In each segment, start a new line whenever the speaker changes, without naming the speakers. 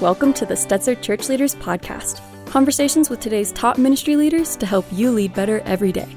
Welcome to the Stetzer Church Leaders Podcast conversations with today's top ministry leaders to help you lead better every day.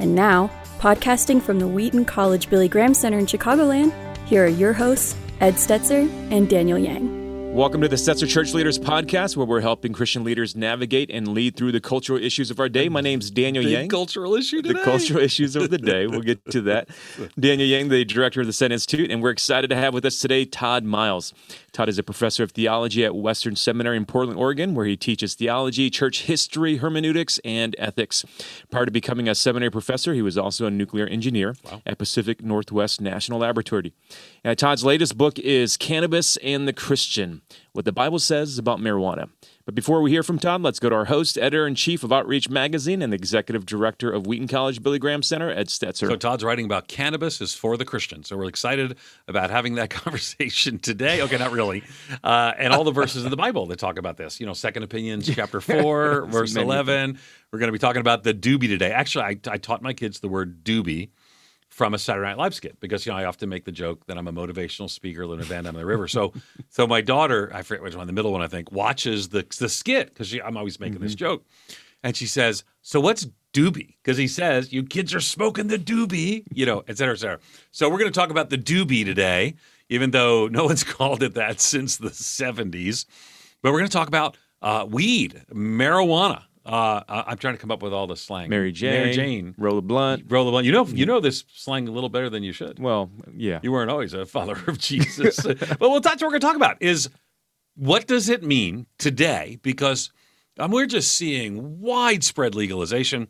And now, podcasting from the Wheaton College Billy Graham Center in Chicagoland, here are your hosts, Ed Stetzer and Daniel Yang.
Welcome to the Stetzer Church Leaders Podcast, where we're helping Christian leaders navigate and lead through the cultural issues of our day. My name's Daniel
Big
Yang.
cultural issue today.
The cultural issues of the day. We'll get to that. Daniel Yang, the director of the Send Institute, and we're excited to have with us today Todd Miles. Todd is a professor of theology at Western Seminary in Portland, Oregon, where he teaches theology, church history, hermeneutics, and ethics. Prior to becoming a seminary professor, he was also a nuclear engineer wow. at Pacific Northwest National Laboratory. Uh, Todd's latest book is Cannabis and the Christian What the Bible Says About Marijuana. But before we hear from Todd, let's go to our host, editor in chief of Outreach Magazine and executive director of Wheaton College Billy Graham Center, Ed Stetzer.
So, Todd's writing about cannabis is for the Christian. So, we're excited about having that conversation today. Okay, not really. Uh, and all the verses in the Bible that talk about this. You know, Second Opinions, chapter 4, verse 11. We're going to be talking about the doobie today. Actually, I, I taught my kids the word doobie from a Saturday Night Live skit because you know I often make the joke that I'm a motivational speaker living in Van Damme the River. So, so my daughter, I forget which one, the middle one, I think, watches the the skit because I'm always making mm-hmm. this joke, and she says, "So what's doobie?" Because he says, "You kids are smoking the doobie," you know, et cetera, et cetera. So we're going to talk about the doobie today, even though no one's called it that since the '70s. But we're going to talk about uh, weed, marijuana. Uh, I'm trying to come up with all the slang.
Mary Jane, Mary Jane, roll a blunt,
roll a blunt. You know, you know this slang a little better than you should.
Well, yeah,
you weren't always a follower of Jesus. but well, that's what we're going to talk about. Is what does it mean today? Because um, we're just seeing widespread legalization.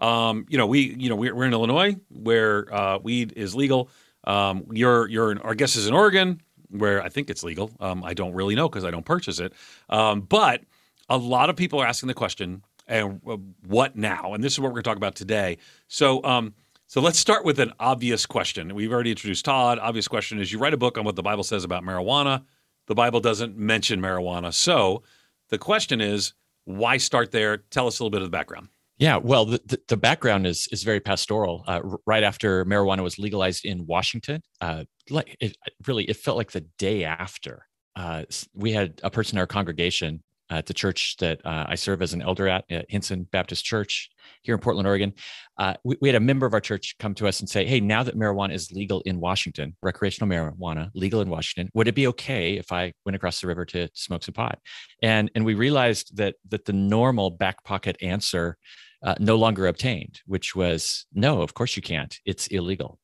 Um, you know, we, you know, we're, we're in Illinois where uh, weed is legal. Um, you're, you're, in, our guest is in Oregon where I think it's legal. Um, I don't really know because I don't purchase it. Um, but a lot of people are asking the question and uh, what now? And this is what we're going to talk about today. So, um, so let's start with an obvious question. We've already introduced Todd. Obvious question is: You write a book on what the Bible says about marijuana. The Bible doesn't mention marijuana. So, the question is, why start there? Tell us a little bit of the background.
Yeah, well, the, the background is is very pastoral. Uh, right after marijuana was legalized in Washington, uh, like it really, it felt like the day after. Uh, we had a person in our congregation at the church that uh, I serve as an elder at, at Hinson Baptist Church here in Portland, Oregon. Uh, we, we, had a member of our church come to us and say, Hey, now that marijuana is legal in Washington, recreational marijuana legal in Washington, would it be okay if I went across the river to smoke some pot? And, and we realized that, that the normal back pocket answer uh, no longer obtained, which was no, of course you can't. It's illegal.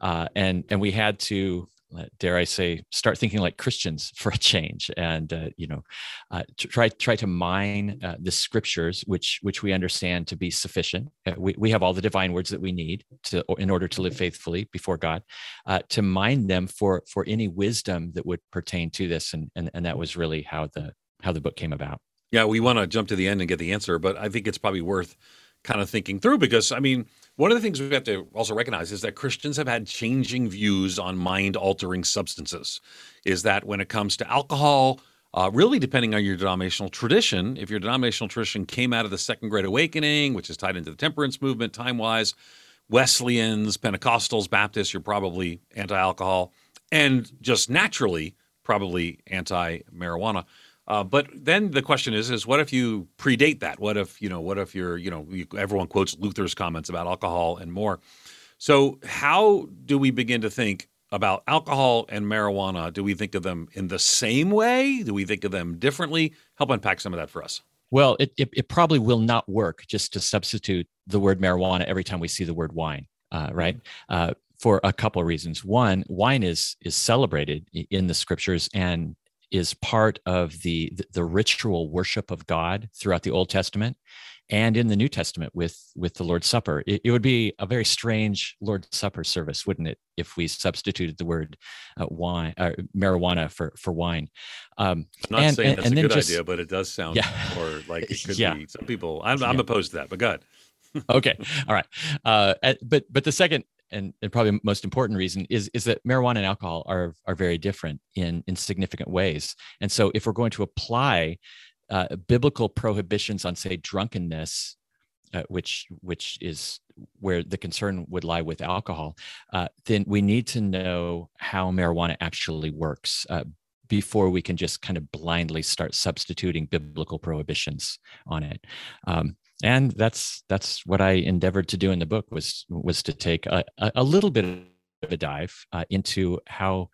Uh, and and we had to dare I say, start thinking like Christians for a change, and uh, you know, uh, try try to mine uh, the scriptures, which which we understand to be sufficient. Uh, we we have all the divine words that we need to in order to live faithfully before God, uh, to mine them for for any wisdom that would pertain to this, and and and that was really how the how the book came about.
Yeah, we want to jump to the end and get the answer, but I think it's probably worth kind of thinking through because I mean one of the things we have to also recognize is that Christians have had changing views on mind altering substances. Is that when it comes to alcohol, uh, really depending on your denominational tradition, if your denominational tradition came out of the Second Great Awakening, which is tied into the temperance movement time wise, Wesleyans, Pentecostals, Baptists, you're probably anti alcohol, and just naturally, probably anti marijuana. Uh, but then the question is, is what if you predate that? What if you know? What if you're, you know, you, everyone quotes Luther's comments about alcohol and more. So how do we begin to think about alcohol and marijuana? Do we think of them in the same way? Do we think of them differently? Help unpack some of that for us.
Well, it, it, it probably will not work just to substitute the word marijuana every time we see the word wine, uh, right? Mm-hmm. Uh, for a couple of reasons. One, wine is is celebrated in the scriptures and is part of the, the ritual worship of God throughout the Old Testament and in the New Testament with with the Lord's Supper. It, it would be a very strange Lord's Supper service, wouldn't it, if we substituted the word uh, wine or uh, marijuana for for wine?
Um, I'm not and, saying that's and, and a good just, idea, but it does sound yeah. more like it could yeah. be. Some people, I'm, I'm opposed to that, but go ahead.
okay, all right. Uh, but but the second and, and probably most important reason is is that marijuana and alcohol are are very different in in significant ways. And so if we're going to apply uh, biblical prohibitions on say drunkenness uh, which which is where the concern would lie with alcohol, uh, then we need to know how marijuana actually works. Uh, before we can just kind of blindly start substituting biblical prohibitions on it. Um, and that's that's what I endeavored to do in the book was was to take a, a little bit of a dive uh, into how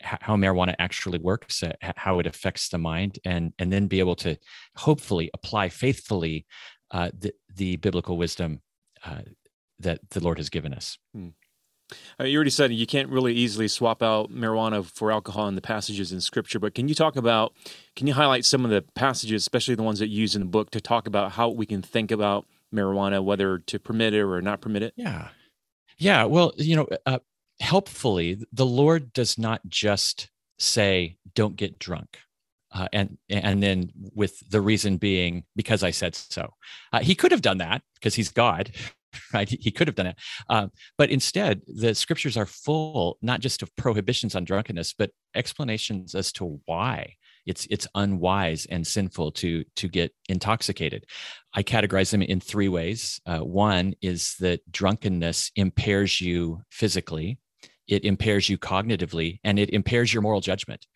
how marijuana actually works, uh, how it affects the mind, and and then be able to hopefully apply faithfully uh, the the biblical wisdom uh, that the Lord has given us. Hmm.
Uh, you already said you can't really easily swap out marijuana for alcohol in the passages in Scripture, but can you talk about, can you highlight some of the passages, especially the ones that you use in the book, to talk about how we can think about marijuana, whether to permit it or not permit it?
Yeah. Yeah. Well, you know, uh, helpfully, the Lord does not just say, don't get drunk. Uh, and and then with the reason being because I said so. Uh, he could have done that because he's God, right? He, could have done it. Um, but instead, the scriptures are full not just of prohibitions on drunkenness, but explanations as to why it's it's unwise and sinful to to get intoxicated. I categorize them in three ways. Uh, one is that drunkenness impairs you physically it impairs you cognitively and it impairs your moral judgment.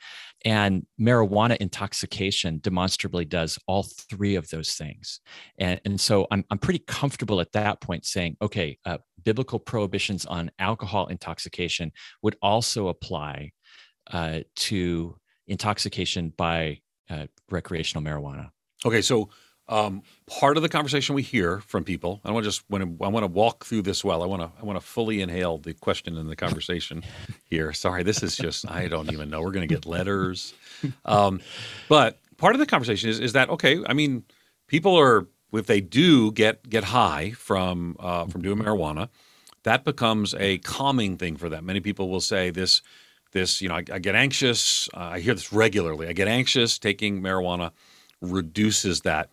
And marijuana intoxication demonstrably does all three of those things. And, and so I'm, I'm pretty comfortable at that point saying, okay, uh, biblical prohibitions on alcohol intoxication would also apply uh, to intoxication by uh, recreational marijuana.
Okay, so um, part of the conversation we hear from people, I want to just want to I want to walk through this well. I want to I want to fully inhale the question and the conversation here. Sorry, this is just I don't even know. We're going to get letters, um, but part of the conversation is is that okay? I mean, people are if they do get get high from uh, from doing marijuana, that becomes a calming thing for them. Many people will say this this you know I, I get anxious. Uh, I hear this regularly. I get anxious. Taking marijuana reduces that.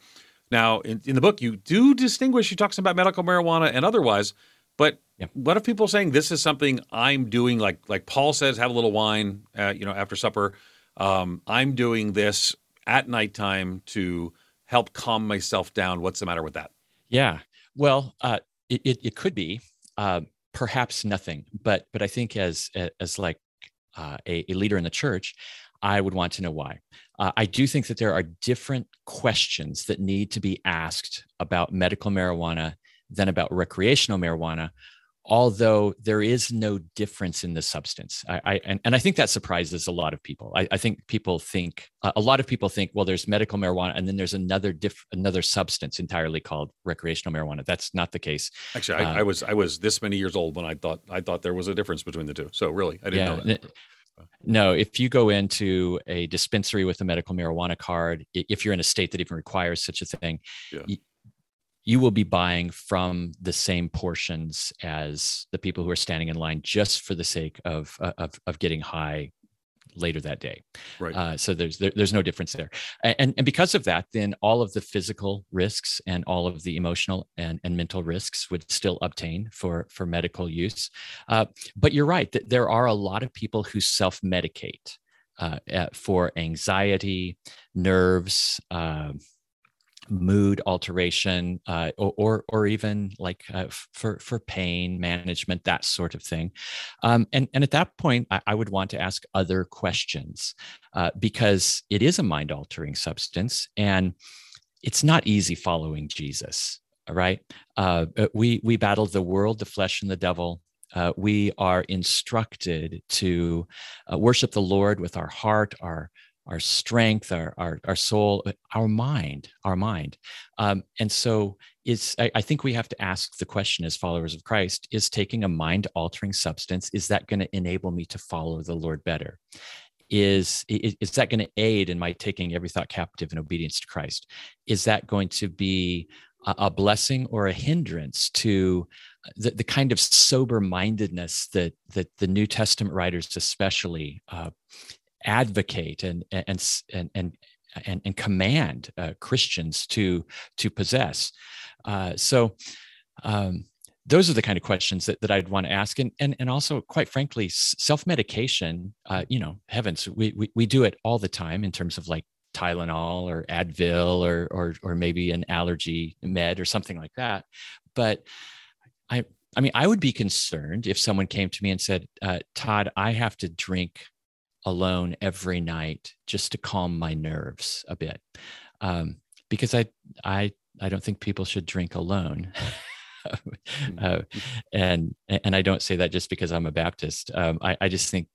Now, in, in the book, you do distinguish. You talks about medical marijuana and otherwise. But yeah. what if people are saying this is something I'm doing? Like like Paul says, have a little wine, uh, you know, after supper. Um, I'm doing this at nighttime to help calm myself down. What's the matter with that?
Yeah. Well, uh, it, it, it could be uh, perhaps nothing, but but I think as as like uh, a, a leader in the church, I would want to know why. Uh, I do think that there are different questions that need to be asked about medical marijuana than about recreational marijuana, although there is no difference in the substance. I, I and, and, I think that surprises a lot of people. I, I think people think uh, a lot of people think, well, there's medical marijuana, and then there's another diff, another substance entirely called recreational marijuana. That's not the case.
Actually, I, uh, I was I was this many years old when I thought I thought there was a difference between the two. So really, I didn't yeah, know that.
No, if you go into a dispensary with a medical marijuana card, if you're in a state that even requires such a thing, yeah. you, you will be buying from the same portions as the people who are standing in line just for the sake of uh, of, of getting high later that day.
Right.
Uh, so there's there, there's no difference there, and and because of that, then all of the physical risks and all of the emotional and, and mental risks would still obtain for for medical use. Uh, but you're right that there are a lot of people who self medicate uh, for anxiety, nerves. Mood alteration uh, or, or, or even like uh, for for pain management that sort of thing. Um, and and at that point I, I, would want to ask other questions uh, because it is a mind altering substance and it's not easy following Jesus right? Uh, we we battle the world the flesh and the devil. Uh, we are instructed to uh, worship the Lord with our heart, our our strength, our our, our soul, uh, our mind, our mind. Um, and so it's I, I, think we have to ask the question as followers of Christ, is taking a mind altering substance, is that going to enable me to follow the Lord better? Is, is, is that going to aid in my taking every thought captive in obedience to Christ? Is that going to be a, a blessing or a hindrance to uh, the, the kind of sober mindedness that that the New Testament writers especially uh, advocate and and and and and, and command uh, Christians to to possess. Uh, so. Um, those are the kind of questions that, that I'd want to ask. And, and, and also, quite frankly, self medication, uh, you know, heavens, we, we, we do it all the time in terms of like Tylenol or Advil or, or, or maybe an allergy med or something like that. But I, I mean, I would be concerned if someone came to me and said, uh, Todd, I have to drink alone every night just to calm my nerves a bit um, because I I I don't think people should drink alone. Uh, and and I don't say that just because I'm a Baptist. Um, I, I just think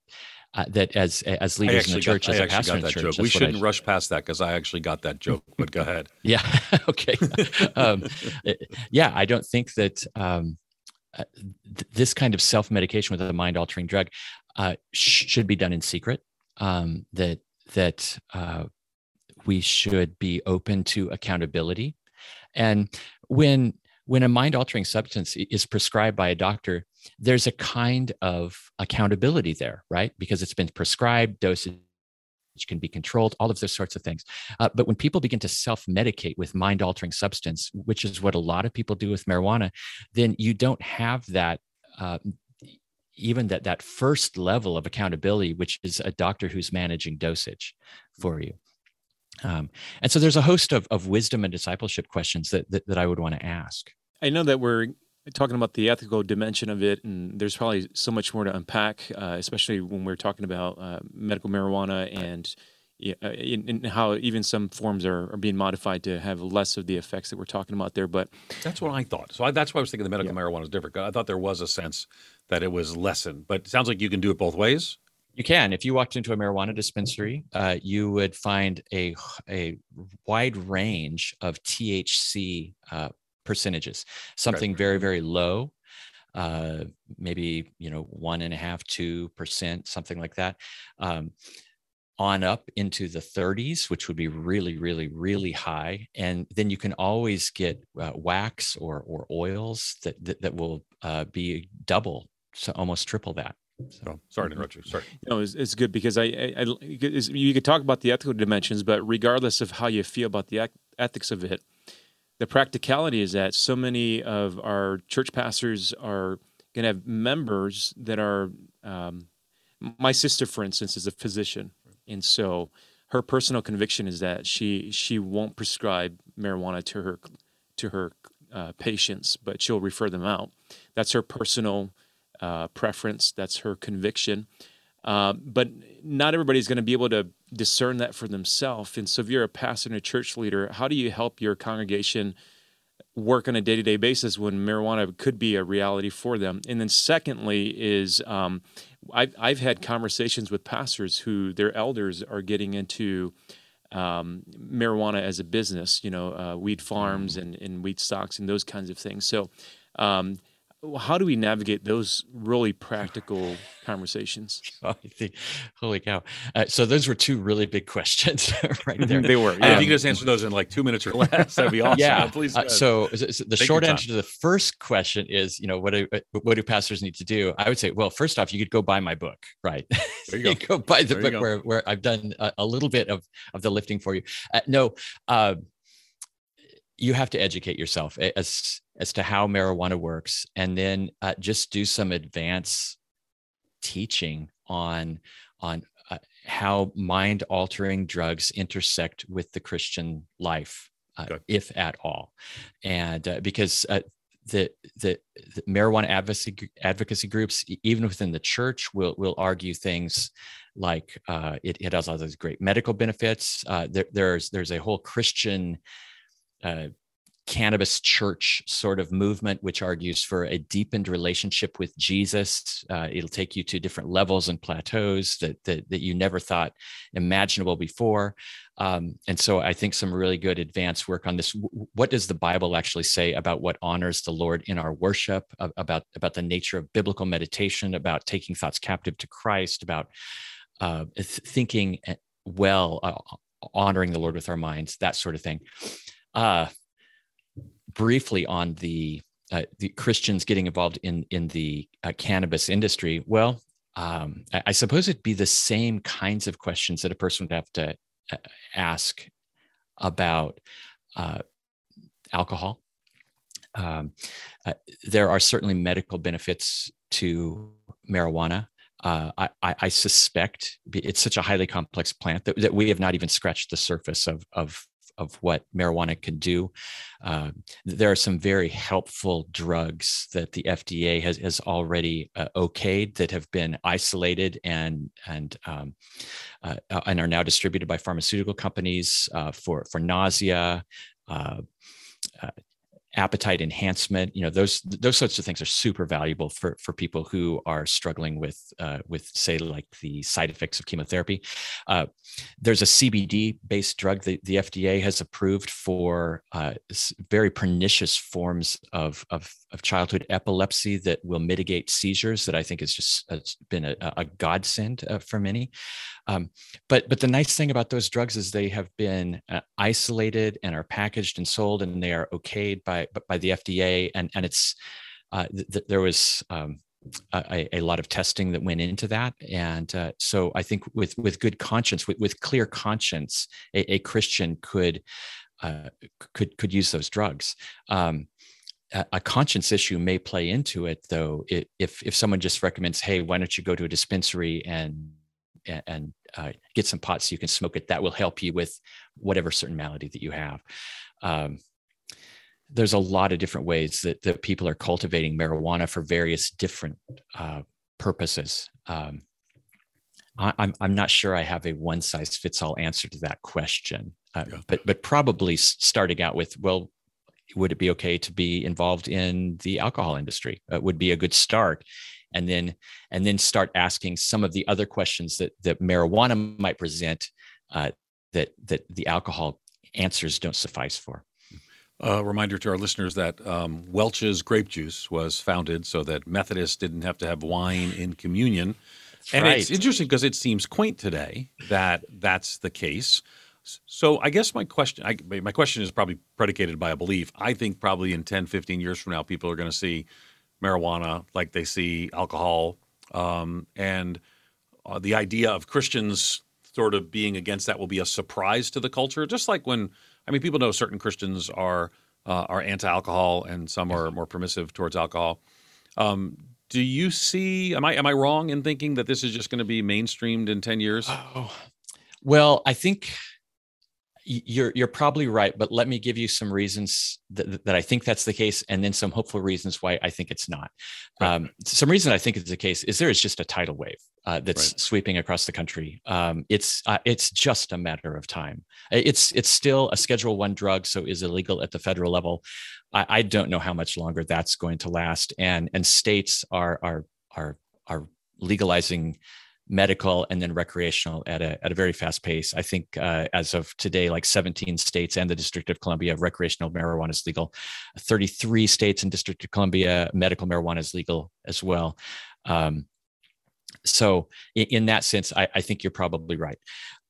uh, that as as leaders in the church,
got,
as
a
pastor in the church,
we shouldn't I, rush past that because I actually got that joke. But go ahead.
Yeah. okay. um, yeah, I don't think that um, uh, th- this kind of self medication with a mind altering drug uh, should be done in secret. Um, that that uh, we should be open to accountability, and when when a mind altering substance is prescribed by a doctor, there's a kind of accountability there, right? Because it's been prescribed, dosage can be controlled, all of those sorts of things. Uh, but when people begin to self medicate with mind altering substance, which is what a lot of people do with marijuana, then you don't have that. Uh, even that that first level of accountability which is a doctor who's managing dosage for you um, and so there's a host of, of wisdom and discipleship questions that, that, that I would want to ask.
I know that we're talking about the ethical dimension of it, and there's probably so much more to unpack, uh, especially when we're talking about uh, medical marijuana and uh, in, in how even some forms are, are being modified to have less of the effects that we're talking about there. But
that's what I thought. So I, that's why I was thinking the medical yeah. marijuana is different. I thought there was a sense that it was lessened, but it sounds like you can do it both ways.
You can. If you walked into a marijuana dispensary, uh, you would find a a wide range of THC uh, percentages. Something right. very very low, uh, maybe you know one and a half, two percent, something like that. Um, on up into the 30s, which would be really, really, really high, and then you can always get uh, wax or or oils that that, that will uh, be double, so almost triple that.
So, oh, sorry to interrupt you. Sorry.
No, it's, it's good because I, I, I you could talk about the ethical dimensions, but regardless of how you feel about the ethics of it, the practicality is that so many of our church pastors are going to have members that are. Um, my sister, for instance, is a physician, and so her personal conviction is that she she won't prescribe marijuana to her to her uh, patients, but she'll refer them out. That's her personal uh, preference, that's her conviction. Uh, but not everybody's going to be able to discern that for themselves. And so, if you're a pastor and a church leader, how do you help your congregation work on a day to day basis when marijuana could be a reality for them? And then, secondly, is um, I've, I've had conversations with pastors who their elders are getting into um, marijuana as a business, you know, uh, weed farms and, and weed stocks and those kinds of things. So, um, how do we navigate those really practical conversations?
Oh, holy cow! Uh, so those were two really big questions right there.
they were.
Yeah. Um, if you could just answer those in like two minutes or less, that'd be awesome.
Yeah, please. Uh, so, so, the Take short answer to the first question is, you know, what do uh, what do pastors need to do? I would say, well, first off, you could go buy my book, right?
There you, you
go. go. buy the there book where where I've done a, a, little bit of of the lifting for you. Uh, no. Uh, you have to educate yourself as as to how marijuana works and then uh, just do some advanced teaching on on uh, how mind altering drugs intersect with the christian life uh, if at all. And uh, because uh, the, the, the marijuana advocacy advocacy groups even within the church will will argue things like uh, it, it has all those great medical benefits. There, there's there's a whole christian uh, cannabis church sort of movement, which argues for a deepened relationship with Jesus. Uh, it'll take you to different levels and plateaus that that, that you never thought imaginable before. Um, and so I think some really good advanced work on this. What does the Bible actually say about what honors the Lord in our worship? About about the nature of biblical meditation? About taking thoughts captive to Christ? About uh, thinking eh, well, uh, honoring the Lord with our minds, that sort of thing. Uh, briefly on the uh, the Christians getting involved in in the uh, cannabis industry, well, um, I, I, suppose it'd be the same kinds of questions that a person would have to uh, ask about uh, alcohol. Um, uh, there are certainly medical benefits to marijuana. Uh, I, I, suspect it's such a highly complex plant that, that we have not even scratched the surface of, of of what marijuana can do. Uh, there are some very helpful drugs that the FDA has, has already uh, okayed that have been isolated and and um, uh, and are now distributed by pharmaceutical companies uh, for for nausea. Appetite enhancement you know those those sorts of things are super valuable for for people who are struggling with uh, with say like the side effects of chemotherapy. Uh, there's a cbd based drug that the fda has approved for uh, very pernicious forms of, of, of childhood epilepsy that will mitigate seizures that i think has just has been a, a godsend uh, for many um, but but the nice thing about those drugs is they have been uh, isolated and are packaged and sold, and they are okayed by by the FDA. And and it's uh, th- there was um, a, a, lot of testing that went into that, and uh, so I think with with good conscience, with, with clear conscience, a, a Christian could uh, could could use those drugs. Um, a conscience issue may play into it though if if someone just recommends hey why don't you go to a dispensary and and, uh, get some pot so you can smoke it. That will help you with whatever certain malady that you have. Um, there's a lot of different ways that, that people are cultivating marijuana for various different uh, purposes. Um, I, I'm, I'm not sure I have a one size fits all answer to that question, uh, yeah. but but probably starting out with well, would it be okay to be involved in the alcohol industry? Uh, would be a good start and then and then start asking some of the other questions that that marijuana might present uh, that that the alcohol answers don't suffice for.
A reminder to our listeners that um, Welch's grape juice was founded so that Methodists didn't have to have wine in communion. That's and right. it's interesting because it seems quaint today that that's the case. So I guess my question I, my question is probably predicated by a belief. I think probably in 10, 15 years from now, people are going to see marijuana like they see alcohol. Um, and uh, the idea of Christians sort of being against that will be a surprise to the culture. Just like when, I mean, people know certain Christians are uh, are anti-alcohol and some are more permissive towards alcohol. Um, do you see? Am I am I wrong in thinking that this is just going to be mainstreamed in ten years? Oh,
well, I think you're you're probably right, but let me give you some reasons that, that I think that's the case, and then some hopeful reasons why I think it's not. Right. Um, some reason I think it's the case is there is just a tidal wave uh, that's right. sweeping across the country. Um, it's uh, it's just a matter of time. It's it's still a Schedule One drug, so is illegal at the federal level. I, I don't know how much longer that's going to last, and and states are are are are legalizing medical and then recreational at a, at a very fast pace. I think uh, as of today, like 17 states and the District of Columbia, recreational marijuana is legal. 33 states and District of Columbia, medical marijuana is legal as well. Um, so in, in, that sense, I, I, think you're probably right.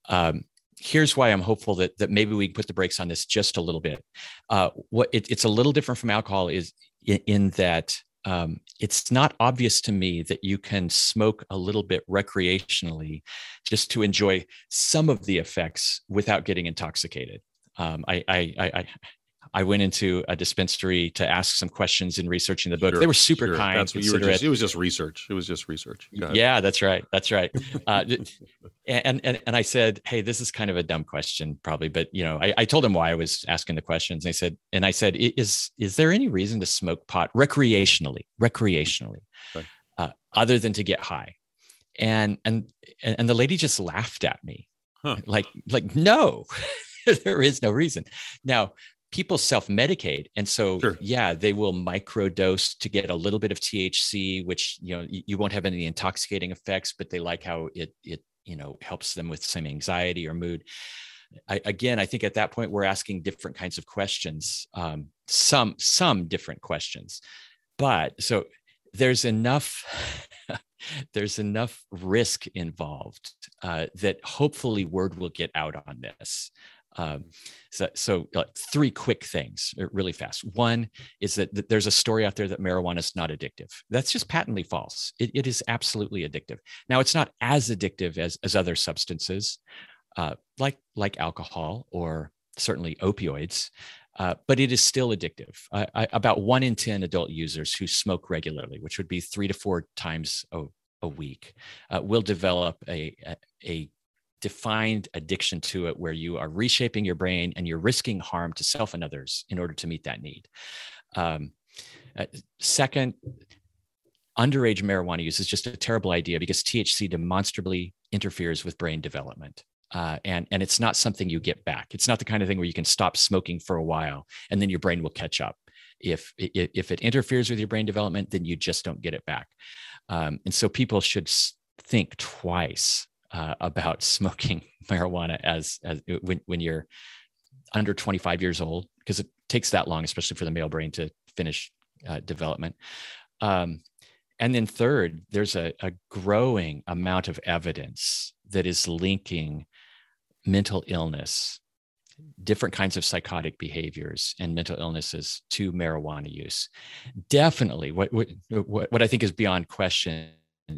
Um, here's why I'm hopeful that that maybe we can put the brakes on this just a little bit. Uh, what it, it's a little different from alcohol is in, in that um, it's not obvious to me that you can smoke a little bit recreationally just to enjoy some of the effects without getting intoxicated. Um, I, I, I, I went into a dispensary to ask some questions in researching the book. Sure, they were super sure. kind.
That's what you were just, it was just research. It was just research.
Yeah, that's right. That's right. Uh, and, and, and I said, Hey, this is kind of a dumb question probably, but you know, I, I told him why I was asking the questions. And I said, and I said, is, is there any reason to smoke pot recreationally, recreationally, uh, other than to get high? And, and, and the lady just laughed at me huh. like, like, no, there is no reason. Now, people self-medicate and so sure. yeah they will microdose to get a little bit of thc which you know you, won't have any intoxicating effects but they like how it it you know helps them with some anxiety or mood. I, again i think at that point we're asking different kinds of questions um, some some different questions. But so there's enough there's enough risk involved uh, that hopefully word will get out on this um, so, so like three quick things uh, really fast. One is that, that, there's a story out there that marijuana is not addictive. That's just patently false. It, it is absolutely addictive. Now, it's not as addictive as, as other substances, uh, like, like alcohol or certainly opioids, uh, but it is still addictive. I, about one in 10 adult users who smoke regularly, which would be three to four times a, a week, uh, will develop a, a, a defined addiction to it where you are reshaping your brain and you're risking harm to self and others in order to meet that need. Um, uh, second, underage marijuana use is just a terrible idea because THC demonstrably interferes with brain development. Uh, and and it's not something you get back. It's not the kind of thing where you can stop smoking for a while and then your brain will catch up. If if it interferes with your brain development, then you just don't get it back. Um, and so people should think twice uh, about smoking marijuana as as when when you're under 25 years old because it takes that long, especially for the male brain to finish uh, development. Um, and then third, there's a, a growing amount of evidence that is linking mental illness, different kinds of psychotic behaviors and mental illnesses to marijuana use. Definitely, what, what, what I think is beyond question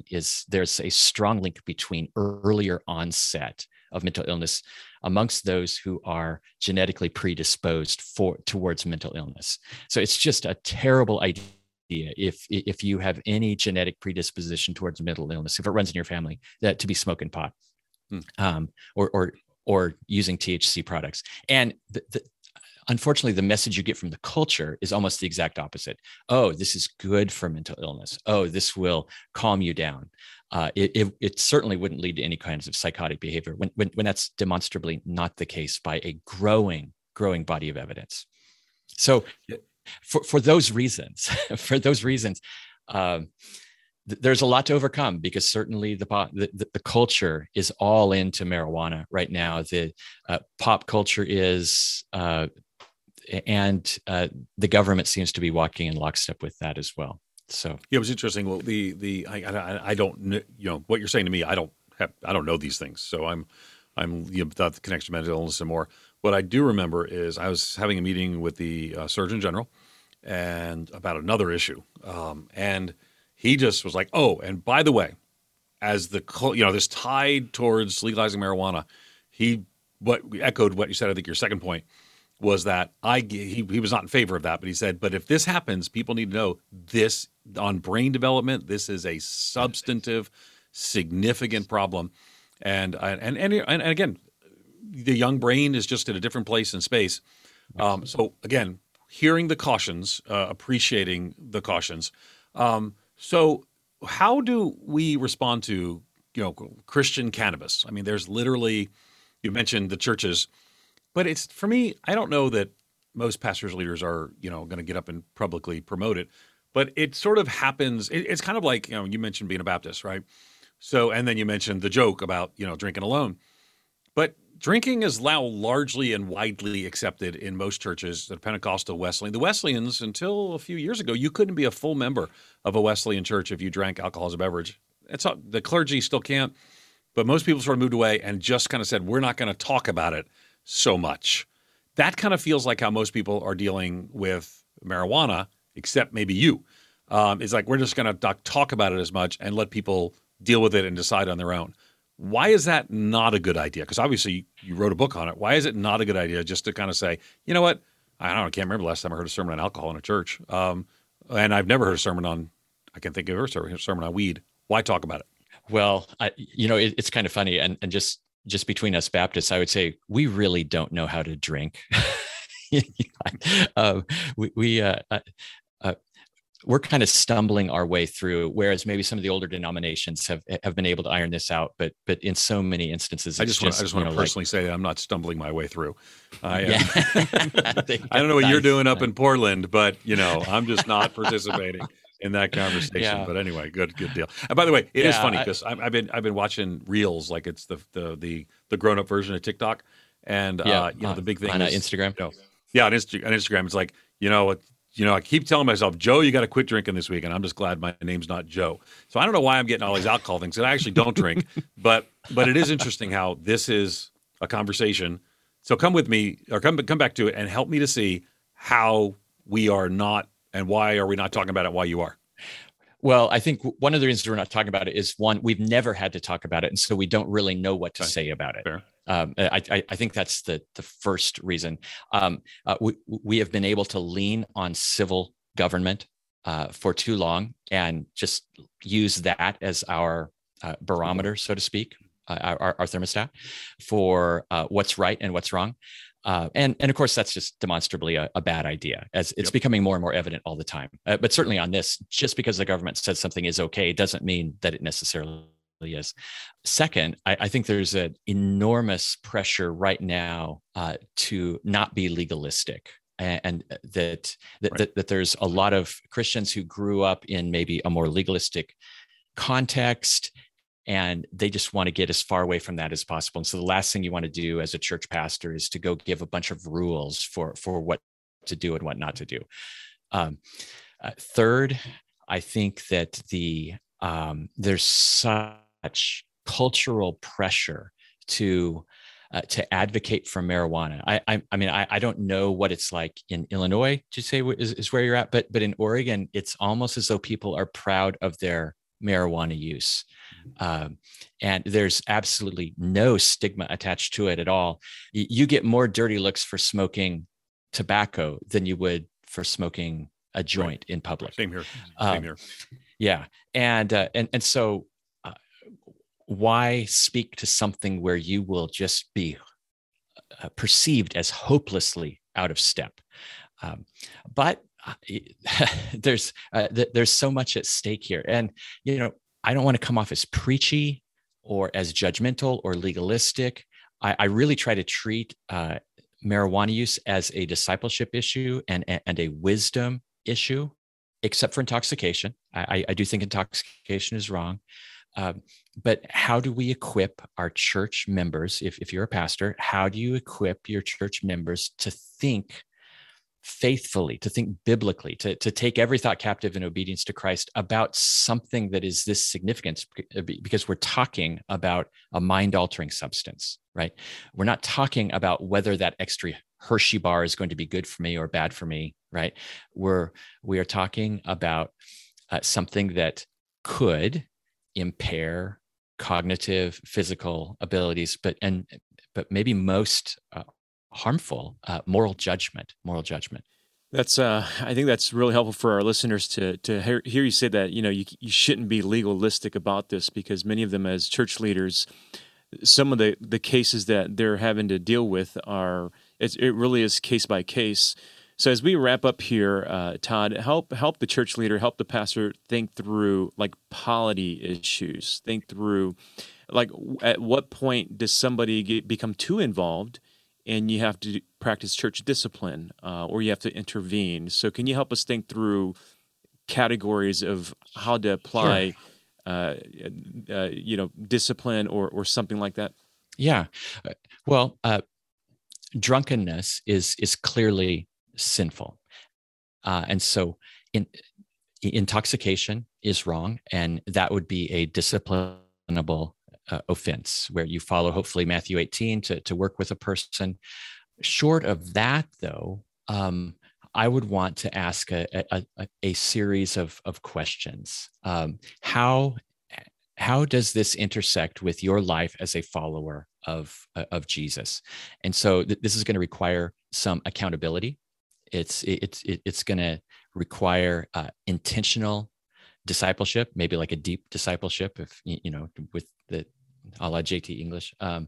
is there's a strong link between earlier onset of mental illness amongst those who are genetically predisposed for towards mental illness. So it's just a terrible idea if if you have any genetic predisposition towards mental illness, if it runs in your family, that to be smoking pot, hmm. um, or or or using THC products. And the, the, unfortunately, the message you get from the culture is almost the exact opposite. Oh, this is good for mental illness. Oh, this will calm you down. Uh, it, it, it, certainly wouldn't lead to any kinds of psychotic behavior when, when, when that's demonstrably not the case by a growing, growing body of evidence. So, for, for those reasons, for those reasons, um, there's a lot to overcome because certainly the, the, the culture is all into marijuana right now. The uh, pop culture is, uh, and uh, the government seems to be walking in lockstep with that as well. So
yeah, it was interesting. Well, the the I, I, I don't you know what you're saying to me. I don't have I don't know these things, so I'm I'm you know, the connection to mental illness and more. What I do remember is I was having a meeting with the uh, Surgeon General and about another issue, um, and he just was like, "Oh, and by the way, as the you know this tide towards legalizing marijuana, he what echoed what you said. I think your second point was that I he he was not in favor of that, but he said, but if this happens, people need to know this on brain development. This is a substantive, significant problem, and and and and, again, the young brain is just at a different place in space. Um, so again, hearing the cautions, uh, appreciating the cautions. Um, so, how do we respond to you know Christian cannabis? I mean, there's literally you mentioned the churches, but it's for me. I don't know that most pastors leaders are you know going to get up and publicly promote it, but it sort of happens. It, it's kind of like you know you mentioned being a Baptist, right? So, and then you mentioned the joke about you know drinking alone, but Drinking is now largely and widely accepted in most churches, the Pentecostal Wesleyan. The Wesleyans, until a few years ago, you couldn't be a full member of a Wesleyan church if you drank alcohol as a beverage. It's the clergy still can't, but most people sort of moved away and just kind of said, we're not going to talk about it so much. That kind of feels like how most people are dealing with marijuana, except maybe you. Um, it's like we're just going to talk about it as much and let people deal with it and decide on their own. Why is that not a good idea? Because obviously you wrote a book on it. Why is it not a good idea just to kind of say, you know what? I don't know, I can't remember last time I heard a sermon on alcohol in a church. Um, and I've never heard a sermon on, I can't think of a sermon on weed. Why talk about it?
Well, I, you know, it, it's kind of funny. And, and just, just between us Baptists, I would say we really don't know how to drink. uh, we, we uh, uh, we're kind of stumbling our way through whereas maybe some of the older denominations have have been able to iron this out but but in so many instances
i just, want, I just want to personally like, say i'm not stumbling my way through i yeah. i don't know what you're doing up in portland but you know i'm just not participating in that conversation yeah. but anyway good good deal and by the way it yeah, is funny because i've been i've been watching reels like it's the the the, the grown-up version of tiktok and yeah, uh, you know the big thing
on
is,
instagram
you know, yeah on, Insta- on instagram it's like you know you know, I keep telling myself, Joe, you got to quit drinking this week, and I'm just glad my name's not Joe. So I don't know why I'm getting all these alcohol things, and I actually don't drink, but but it is interesting how this is a conversation. So come with me, or come come back to it, and help me to see how we are not, and why are we not talking about it? Why you are?
Well, I think one of the reasons we're not talking about it is one, we've never had to talk about it, and so we don't really know what to say about it. Um, I, I, think that's the the first reason. Um, uh, we we have been able to lean on civil government uh, for too long and just use that as our uh, barometer, so to speak. uh, our, our thermostat for uh, what's right and what's wrong. Uh, and and of course that's just demonstrably a, a bad idea as it's yep. becoming more and more evident all the time uh, but certainly on this just because the government says something is okay doesn't mean that it necessarily is second I, I think there's an enormous pressure right now uh, to not be legalistic and, that that, right. that that there's a lot of christians who grew up in maybe a more legalistic context and they just want to get as far away from that as possible and so the last thing you want to do as a church pastor is to go give a bunch of rules for for what to do and what not to do um, uh, third i think that the um, there's such cultural pressure to uh, to advocate for marijuana. I, I, I mean, I, I, don't know what it's like in Illinois to say is, is where you're at, but but in Oregon, it's almost as though people are proud of their marijuana use. Um, and there's absolutely no stigma attached to it at all. You, you get more dirty looks for smoking tobacco than you would for smoking a joint right. in public.
Same here. Same um, here.
Yeah, and uh, and and so uh, why speak to something where you will just be uh, perceived as hopelessly out of step? Um, but there's uh, th- there's so much at stake here, and you know I don't want to come off as preachy or as judgmental or legalistic. I, I really try to treat uh, marijuana use as a discipleship issue and and a wisdom issue, except for intoxication. I, I do think intoxication is wrong. Um, but how do we equip our church members? If, if you're a pastor, how do you equip your church members to think faithfully, to think biblically, to, to take every thought captive in obedience to Christ about something that is this significant uh, because we're talking about a mind altering substance, right? We're not talking about whether that extra Hershey bar is going to be good for me or bad for me, right? We're, we are talking about uh, something that could impair cognitive, physical abilities, but, and, but maybe most uh, harmful uh, moral judgment moral judgment
that's uh, I think that's really helpful for our listeners to to hear, hear you say that you know you you shouldn't be legalistic about this because many of them as church leaders, some of the the cases that they're having to deal with are it really is case by case. So as we wrap up here, uh, Todd, help help the church leader, help the pastor think through like polity issues. Think through like at what point does somebody get, become too involved and you have to practice church discipline uh, or you have to intervene. So, can you help us think through categories of how to apply, sure. uh, uh, you know, discipline or or something like that?
Yeah, uh, well, uh, drunkenness is is clearly sinful, uh, and so in, intoxication is wrong, and that would be a disciplinable uh, offense where you follow hopefully Matthew 18 to, to work with a person. Short of that, though, um, I would want to ask a, a, a series of, of questions. Um, how, how does this intersect with your life as a follower of, of Jesus? And so th- this is going to require some accountability. It's, it's, it's going to require uh, intentional discipleship, maybe like a deep discipleship, if you know, with the a la JT English, um,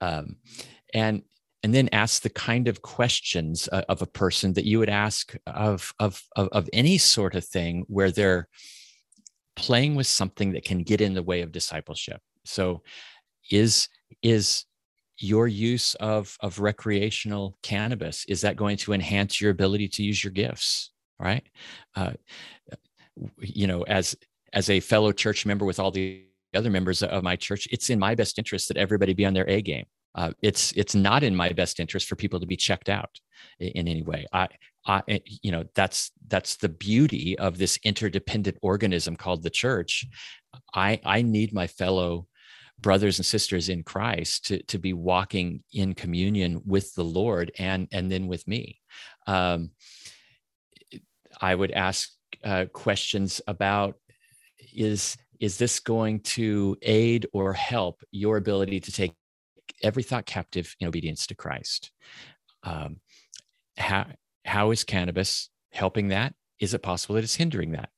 um, and and then ask the kind of questions uh, of a person that you would ask of, of of of any sort of thing where they're playing with something that can get in the way of discipleship. So, is is your use of of recreational cannabis is that going to enhance your ability to use your gifts? Right, uh, you know, as as a fellow church member with all the other members of my church, it's in my best interest that everybody be on their A game. Uh, it's it's not in my best interest for people to be checked out in, in any way. I, I, you know, that's that's the beauty of this interdependent organism called the church. I I need my fellow brothers and sisters in Christ to to be walking in communion with the Lord and and then with me. Um, I would ask uh, questions about is is this going to aid or help your ability to take every thought captive in obedience to Christ? Um, how, how is cannabis helping that? Is it possible that it's hindering that?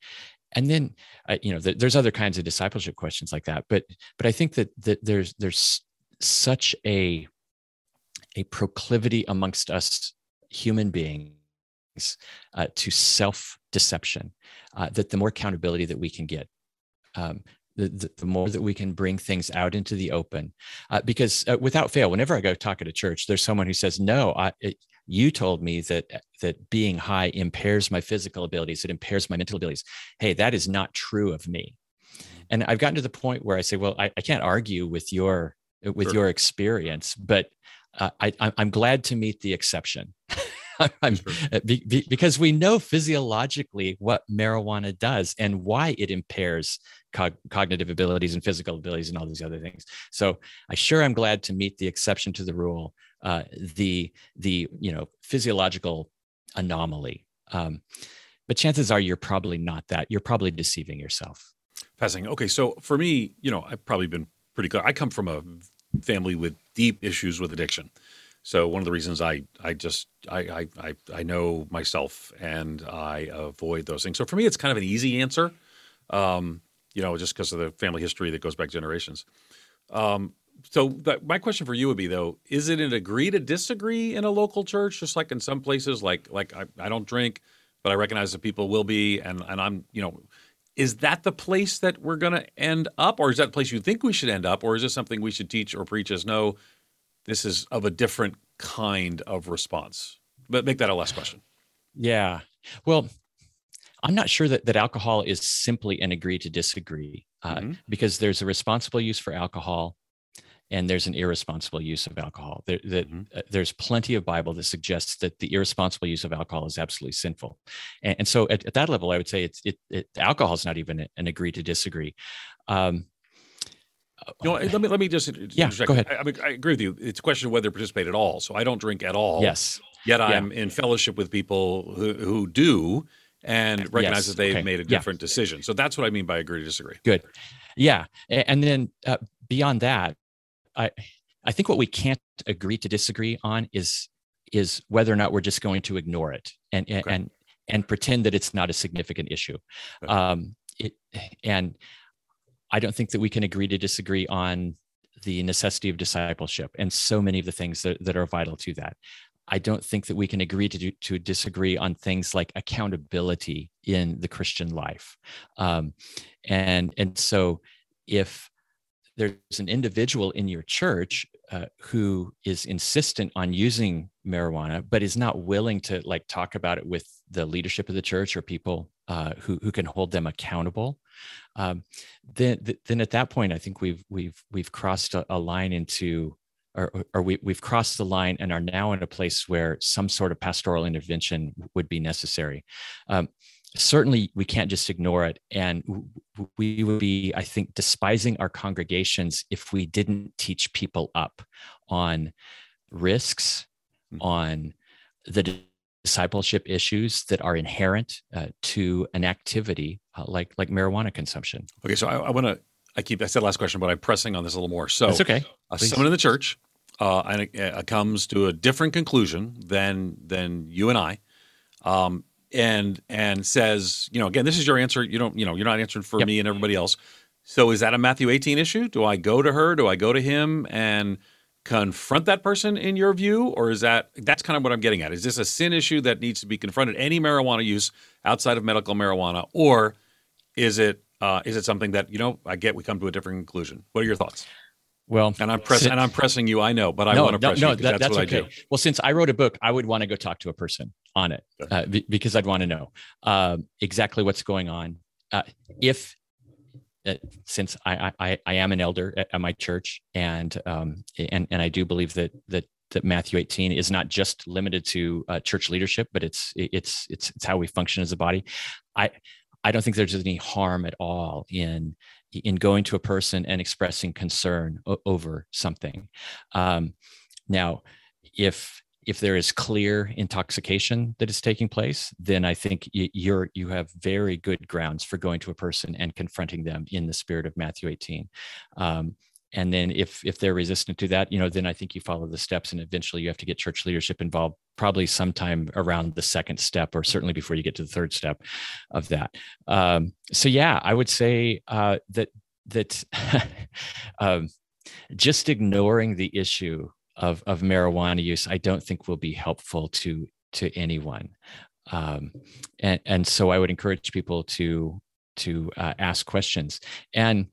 and then uh, you know th- there's other kinds of discipleship questions like that but but i think that that there's there's such a a proclivity amongst us human beings uh, to self deception uh, that the more accountability that we can get um, the, the, the, more that we can bring things out into the open uh, because uh, without fail whenever i go talk at a church there's someone who says no I, it, you told me that that being high impairs my physical abilities it impairs my mental abilities. Hey that is not true of me. And i've gotten to the point where i say well i, I can't argue with your with sure. your experience but uh, I, i'm glad to meet the exception I'm, sure. Uh, be, be, because we know physiologically what marijuana does and why it impairs cog- cognitive abilities and physical abilities and all these other things. So I sure am glad to meet the exception to the rule, uh, the the you know physiological anomaly. Um, but chances are you're probably not that. You're probably deceiving yourself.
Passing. Okay, so for me, you know, I've probably been pretty clear. I come from a family with deep issues with addiction. So one of the reasons I I just I I I know myself and I avoid those things. So for me, it's kind of an easy answer, um, you know, just because of the family history that goes back generations. Um, so that, my question for you would be though: Is it an agree to disagree in a local church, just like in some places? Like like I, I don't drink, but I recognize that people will be, and and I'm you know. Is that the place that we're going to end up, or is that the place you think we should end up, or is this something we should teach or preach as no? This is of a different kind of response. But make that a last question.
Yeah. Well, I'm not sure that, that alcohol is simply an agree to disagree uh, mm-hmm. because there's a responsible use for alcohol and there's an irresponsible use of alcohol. There, that, mm-hmm. uh, there's plenty of Bible that suggests that the irresponsible use of alcohol is absolutely sinful. And, and so at, at, that level, I would say it's, it, it, alcohol is not even an agree to disagree. Um,
you know, let me let me just
yeah, go ahead.
I, I, agree with you. It's a question of whether to participate at all. So I don't drink at all.
Yes.
Yet I'm in fellowship with people who, who do and recognize yes. that they've okay. made a different yeah. decision. So that's what I mean by agree to disagree.
Good. Yeah. And then uh, beyond that, I I think what we can't agree to disagree on is is whether or not we're just going to ignore it and okay. and and pretend that it's not a significant issue. Okay. Um, it, and I don't think that we can agree to disagree on the necessity of discipleship and so many of the things that, that are vital to that. I don't think that we can agree to, do, to disagree on things like accountability in the Christian life. Um, and, and so if there's an individual in your church uh, who is insistent on using marijuana, but is not willing to like talk about it with the leadership of the church or people uh, who, who can hold them accountable, um, then then at that point, I think we've we've we've crossed a, a line into or, or we, we've crossed the line and are now in a place where some sort of pastoral intervention would be necessary. Um, certainly, we can't just ignore it. And we would be, I think, despising our congregations if we didn't teach people up on risks, mm-hmm. on the discipleship issues that are inherent uh, to an activity uh, like like marijuana consumption.
Okay, so I, I want to. I keep I said last question, but I'm pressing on this a little more. So
it's okay.
Uh, someone in the church uh, and uh, comes to a different conclusion than than you and I, um, and and says, you know, again, this is your answer. You don't, you know, you're not answering for yep. me and everybody else. So is that a Matthew 18 issue? Do I go to her? Do I go to him and confront that person in your view or is that that's kind of what i'm getting at is this a sin issue that needs to be confronted any marijuana use outside of medical marijuana or is it uh, is it something that you know i get we come to a different conclusion what are your thoughts
well,
and I'm pressing and I'm pressing you. I know, but I no, want to press no, you. No, that, that's, that's okay.
Well, since I wrote a book, I would want to go talk to a person on it uh, because I'd want to know uh, exactly what's going on. Uh, if since I, I, I am an elder at, at my church, and um, and and I do believe that that that Matthew 18 is not just limited to uh, church leadership, but it's it's it's it's how we function as a body. I I don't think there's any harm at all in in going to a person and expressing concern o- over something. Um, now, if if there is clear intoxication that is taking place, then I think you're you have very good grounds for going to a person and confronting them in the spirit of Matthew 18. Um, and then if if they're resistant to that, you know, then I think you follow the steps, and eventually you have to get church leadership involved probably sometime around the second step, or certainly before you get to the third step of that. Um, so yeah, I would say uh, that that um, just ignoring the issue of of marijuana use, I don't think will be helpful to to anyone. Um, and and so I would encourage people to to uh, ask questions and.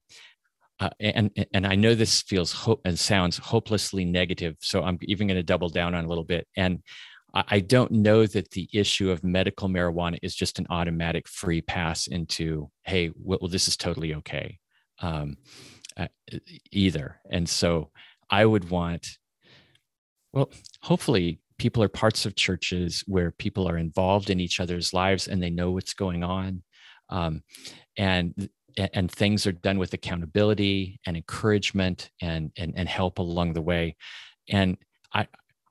Uh, and and I know this feels hope and sounds hopelessly negative, so I'm even going to double down on a little bit. And I don't know that the issue of medical marijuana is just an automatic free pass into, hey, well, this is totally okay, um, uh, either. And so I would want, well, hopefully people are parts of churches where people are involved in each other's lives and they know what's going on. Um, and and things are done with accountability and encouragement and, and and help along the way and i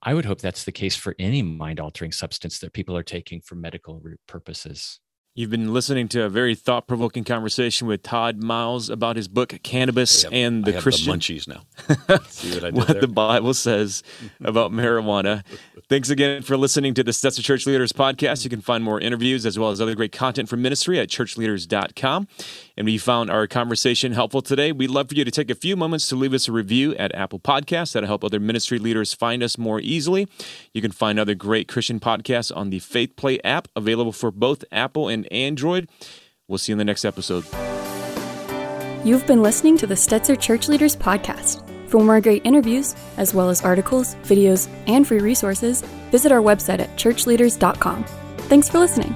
I would hope that's the case for any mind altering substance that people are taking for medical purposes.
You've been listening to a very thought provoking conversation with Todd Miles about his book, Cannabis
have,
and the Christian.
The munchies now.
See what What the Bible says about marijuana. Thanks again for listening to the Stetzer Church Leaders podcast. You can find more interviews as well as other great content from ministry at churchleaders.com. And we found our conversation helpful today. We'd love for you to take a few moments to leave us a review at Apple Podcasts. That'll help other ministry leaders find us more easily. You can find other great Christian podcasts on the Faith Play app, available for both Apple and Android. We'll see you in the next episode.
You've been listening to the Stetzer Church Leaders Podcast. For more great interviews, as well as articles, videos, and free resources, visit our website at churchleaders.com. Thanks for listening.